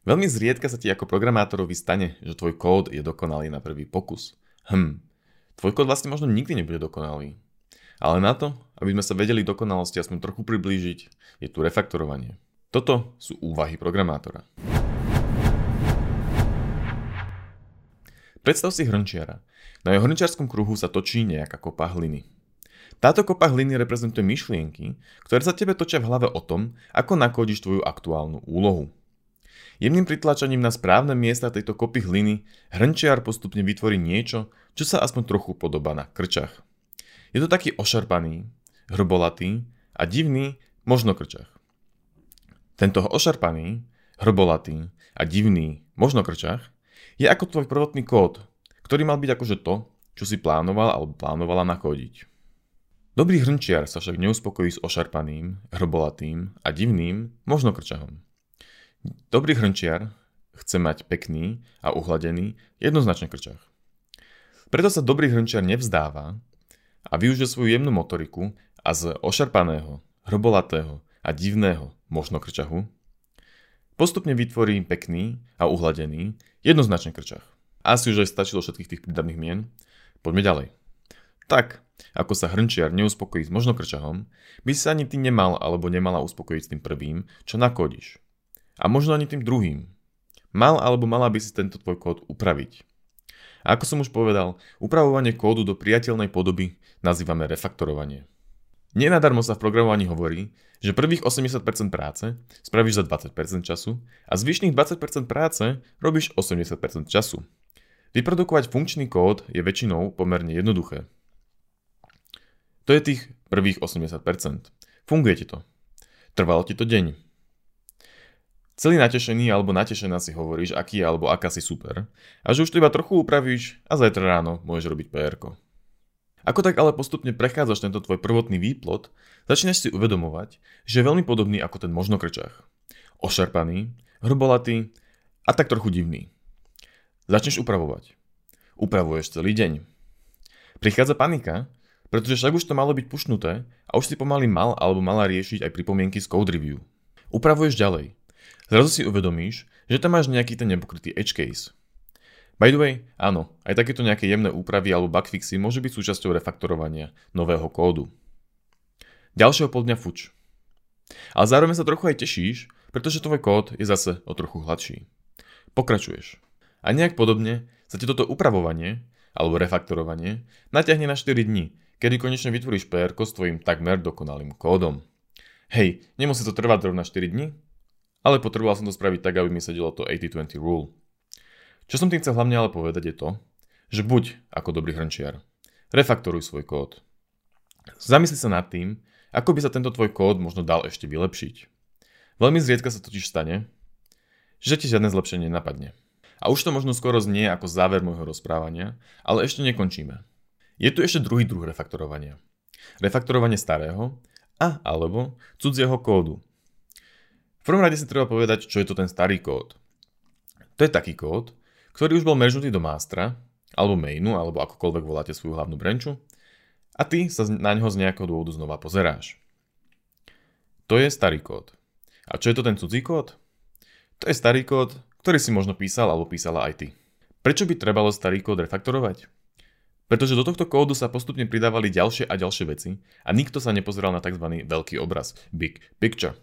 Veľmi zriedka sa ti ako programátorovi stane, že tvoj kód je dokonalý na prvý pokus. Hm, tvoj kód vlastne možno nikdy nebude dokonalý. Ale na to, aby sme sa vedeli dokonalosti aspoň trochu priblížiť, je tu refaktorovanie. Toto sú úvahy programátora. Predstav si hrnčiara. Na jeho hrnčiarskom kruhu sa točí nejaká kopa hliny. Táto kopa hliny reprezentuje myšlienky, ktoré sa tebe točia v hlave o tom, ako nakodiš tvoju aktuálnu úlohu. Jemným pritlačaním na správne miesta tejto kopy hliny hrnčiar postupne vytvorí niečo, čo sa aspoň trochu podobá na krčach. Je to taký ošarpaný, hrbolatý a divný možno krčach. Tento ošarpaný, hrbolatý a divný možno krčach je ako tvoj prvotný kód, ktorý mal byť akože to, čo si plánoval alebo plánovala nakódiť. Dobrý hrnčiar sa však neuspokojí s ošarpaným, hrbolatým a divným možno krčahom. Dobrý hrnčiar chce mať pekný a uhladený, jednoznačne krčach. Preto sa dobrý hrnčiar nevzdáva a využije svoju jemnú motoriku a z ošarpaného, hrobolatého a divného možno krčahu postupne vytvorí pekný a uhladený, jednoznačne krčach. Asi už aj stačilo všetkých tých prídavných mien. Poďme ďalej. Tak, ako sa hrnčiar neuspokojí s možno krčahom, by sa ani ty nemal alebo nemala uspokojiť s tým prvým, čo nakodíš. A možno ani tým druhým. Mal alebo mala by si tento tvoj kód upraviť. A ako som už povedal, upravovanie kódu do priateľnej podoby nazývame refaktorovanie. Nenadarmo sa v programovaní hovorí, že prvých 80% práce spravíš za 20% času a zvyšných 20% práce robíš 80% času. Vyprodukovať funkčný kód je väčšinou pomerne jednoduché. To je tých prvých 80%. Funguje ti to. Trvalo ti to deň. Celý natešený alebo natešená si hovoríš, aký alebo aká si super a že už to iba trochu upravíš a zajtra ráno môžeš robiť pr Ako tak ale postupne prechádzaš tento tvoj prvotný výplot, začínaš si uvedomovať, že je veľmi podobný ako ten možno krčach. Ošarpaný, hrubolatý a tak trochu divný. Začneš upravovať. Upravuješ celý deň. Prichádza panika, pretože však už to malo byť pušnuté a už si pomaly mal alebo mala riešiť aj pripomienky z code review. Upravuješ ďalej. Zrazu si uvedomíš, že tam máš nejaký ten nepokrytý edge case. By the way, áno, aj takéto nejaké jemné úpravy alebo bugfixy môžu byť súčasťou refaktorovania nového kódu. Ďalšieho pol dňa fuč. Ale zároveň sa trochu aj tešíš, pretože tvoj kód je zase o trochu hladší. Pokračuješ. A nejak podobne sa ti toto upravovanie alebo refaktorovanie natiahne na 4 dní, kedy konečne vytvoríš PR s tvojim takmer dokonalým kódom. Hej, nemusí to trvať rovna 4 dní, ale potreboval som to spraviť tak, aby mi sedelo to 80-20 rule. Čo som tým chcel hlavne ale povedať je to, že buď ako dobrý hrnčiar, refaktoruj svoj kód. Zamysli sa nad tým, ako by sa tento tvoj kód možno dal ešte vylepšiť. Veľmi zriedka sa totiž stane, že ti žiadne zlepšenie napadne. A už to možno skoro znie ako záver môjho rozprávania, ale ešte nekončíme. Je tu ešte druhý druh refaktorovania. Refaktorovanie starého a alebo cudzieho kódu, v prvom rade si treba povedať, čo je to ten starý kód. To je taký kód, ktorý už bol meržnutý do mástra, alebo mainu, alebo akokoľvek voláte svoju hlavnú branču, a ty sa na ňo z nejakého dôvodu znova pozeráš. To je starý kód. A čo je to ten cudzí kód? To je starý kód, ktorý si možno písal alebo písala aj ty. Prečo by trebalo starý kód refaktorovať? Pretože do tohto kódu sa postupne pridávali ďalšie a ďalšie veci a nikto sa nepozeral na tzv. veľký obraz, big picture.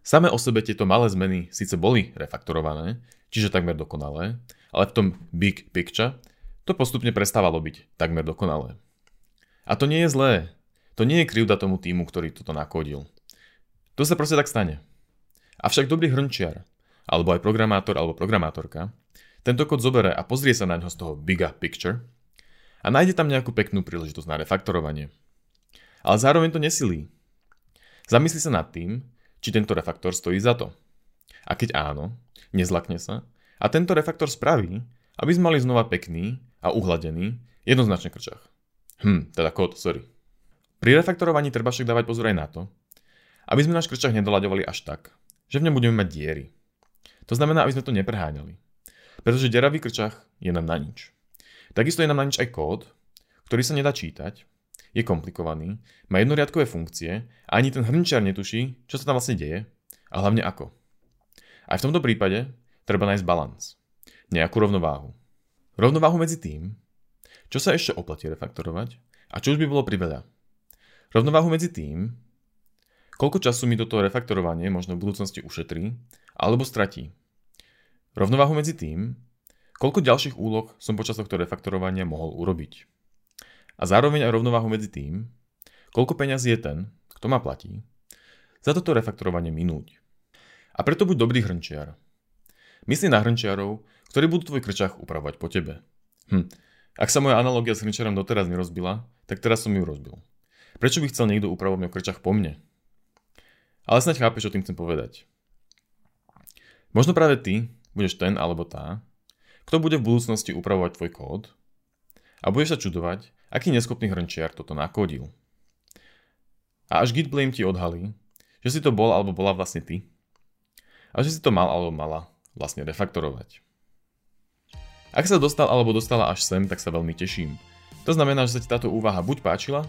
Samé o sebe tieto malé zmeny síce boli refaktorované, čiže takmer dokonalé, ale v tom big picture to postupne prestávalo byť takmer dokonalé. A to nie je zlé. To nie je krivda tomu týmu, ktorý toto nakodil. To sa proste tak stane. Avšak dobrý hrnčiar, alebo aj programátor alebo programátorka, tento kód zoberie a pozrie sa na ňo z toho bigger picture a nájde tam nejakú peknú príležitosť na refaktorovanie. Ale zároveň to nesilí. Zamysli sa nad tým, či tento refaktor stojí za to. A keď áno, nezlakne sa a tento refaktor spraví, aby sme mali znova pekný a uhladený, jednoznačne krčach. Hm, teda kód, sorry. Pri refaktorovaní treba však dávať pozor aj na to, aby sme náš krčach nedolaďovali až tak, že v ňom budeme mať diery. To znamená, aby sme to nepreháňali. Pretože deravý krčach je nám na nič. Takisto je nám na nič aj kód, ktorý sa nedá čítať je komplikovaný, má jednoriadkové funkcie a ani ten hrnčiar netuší, čo sa tam vlastne deje a hlavne ako. Aj v tomto prípade treba nájsť balans, nejakú rovnováhu. Rovnováhu medzi tým, čo sa ešte oplatí refaktorovať a čo už by bolo priveľa. Rovnováhu medzi tým, koľko času mi toto refaktorovanie možno v budúcnosti ušetrí alebo stratí. Rovnováhu medzi tým, koľko ďalších úloh som počas tohto refaktorovania mohol urobiť. A zároveň aj rovnováhu medzi tým, koľko peňazí je ten, kto ma platí, za toto refaktorovanie minúť. A preto buď dobrý hrnčiar. Myslí na hrnčiarov, ktorí budú tvoj krčach upravovať po tebe. Hm. Ak sa moja analogia s hrnčiarom doteraz nerozbila, tak teraz som ju rozbil. Prečo by chcel niekto upravovať mňa krčach po mne? Ale snaď chápeš, čo tým chcem povedať. Možno práve ty budeš ten alebo tá, kto bude v budúcnosti upravovať tvoj kód a budeš sa čudovať, aký neschopný hrnčiar toto nakodil. A až Git Blame ti odhalí, že si to bol alebo bola vlastne ty a že si to mal alebo mala vlastne refaktorovať. Ak sa dostal alebo dostala až sem, tak sa veľmi teším. To znamená, že sa ti táto úvaha buď páčila,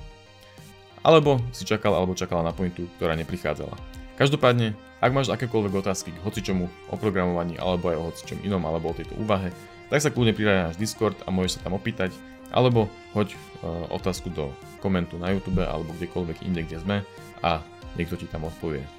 alebo si čakal alebo čakala na pointu, ktorá neprichádzala. Každopádne, ak máš akékoľvek otázky k hocičomu o programovaní alebo aj o hocičom inom alebo o tejto úvahe, tak sa kľudne pridaj na náš Discord a môžeš sa tam opýtať, alebo hoď uh, otázku do komentu na YouTube alebo kdekoľvek inde, kde sme a niekto ti tam odpovie.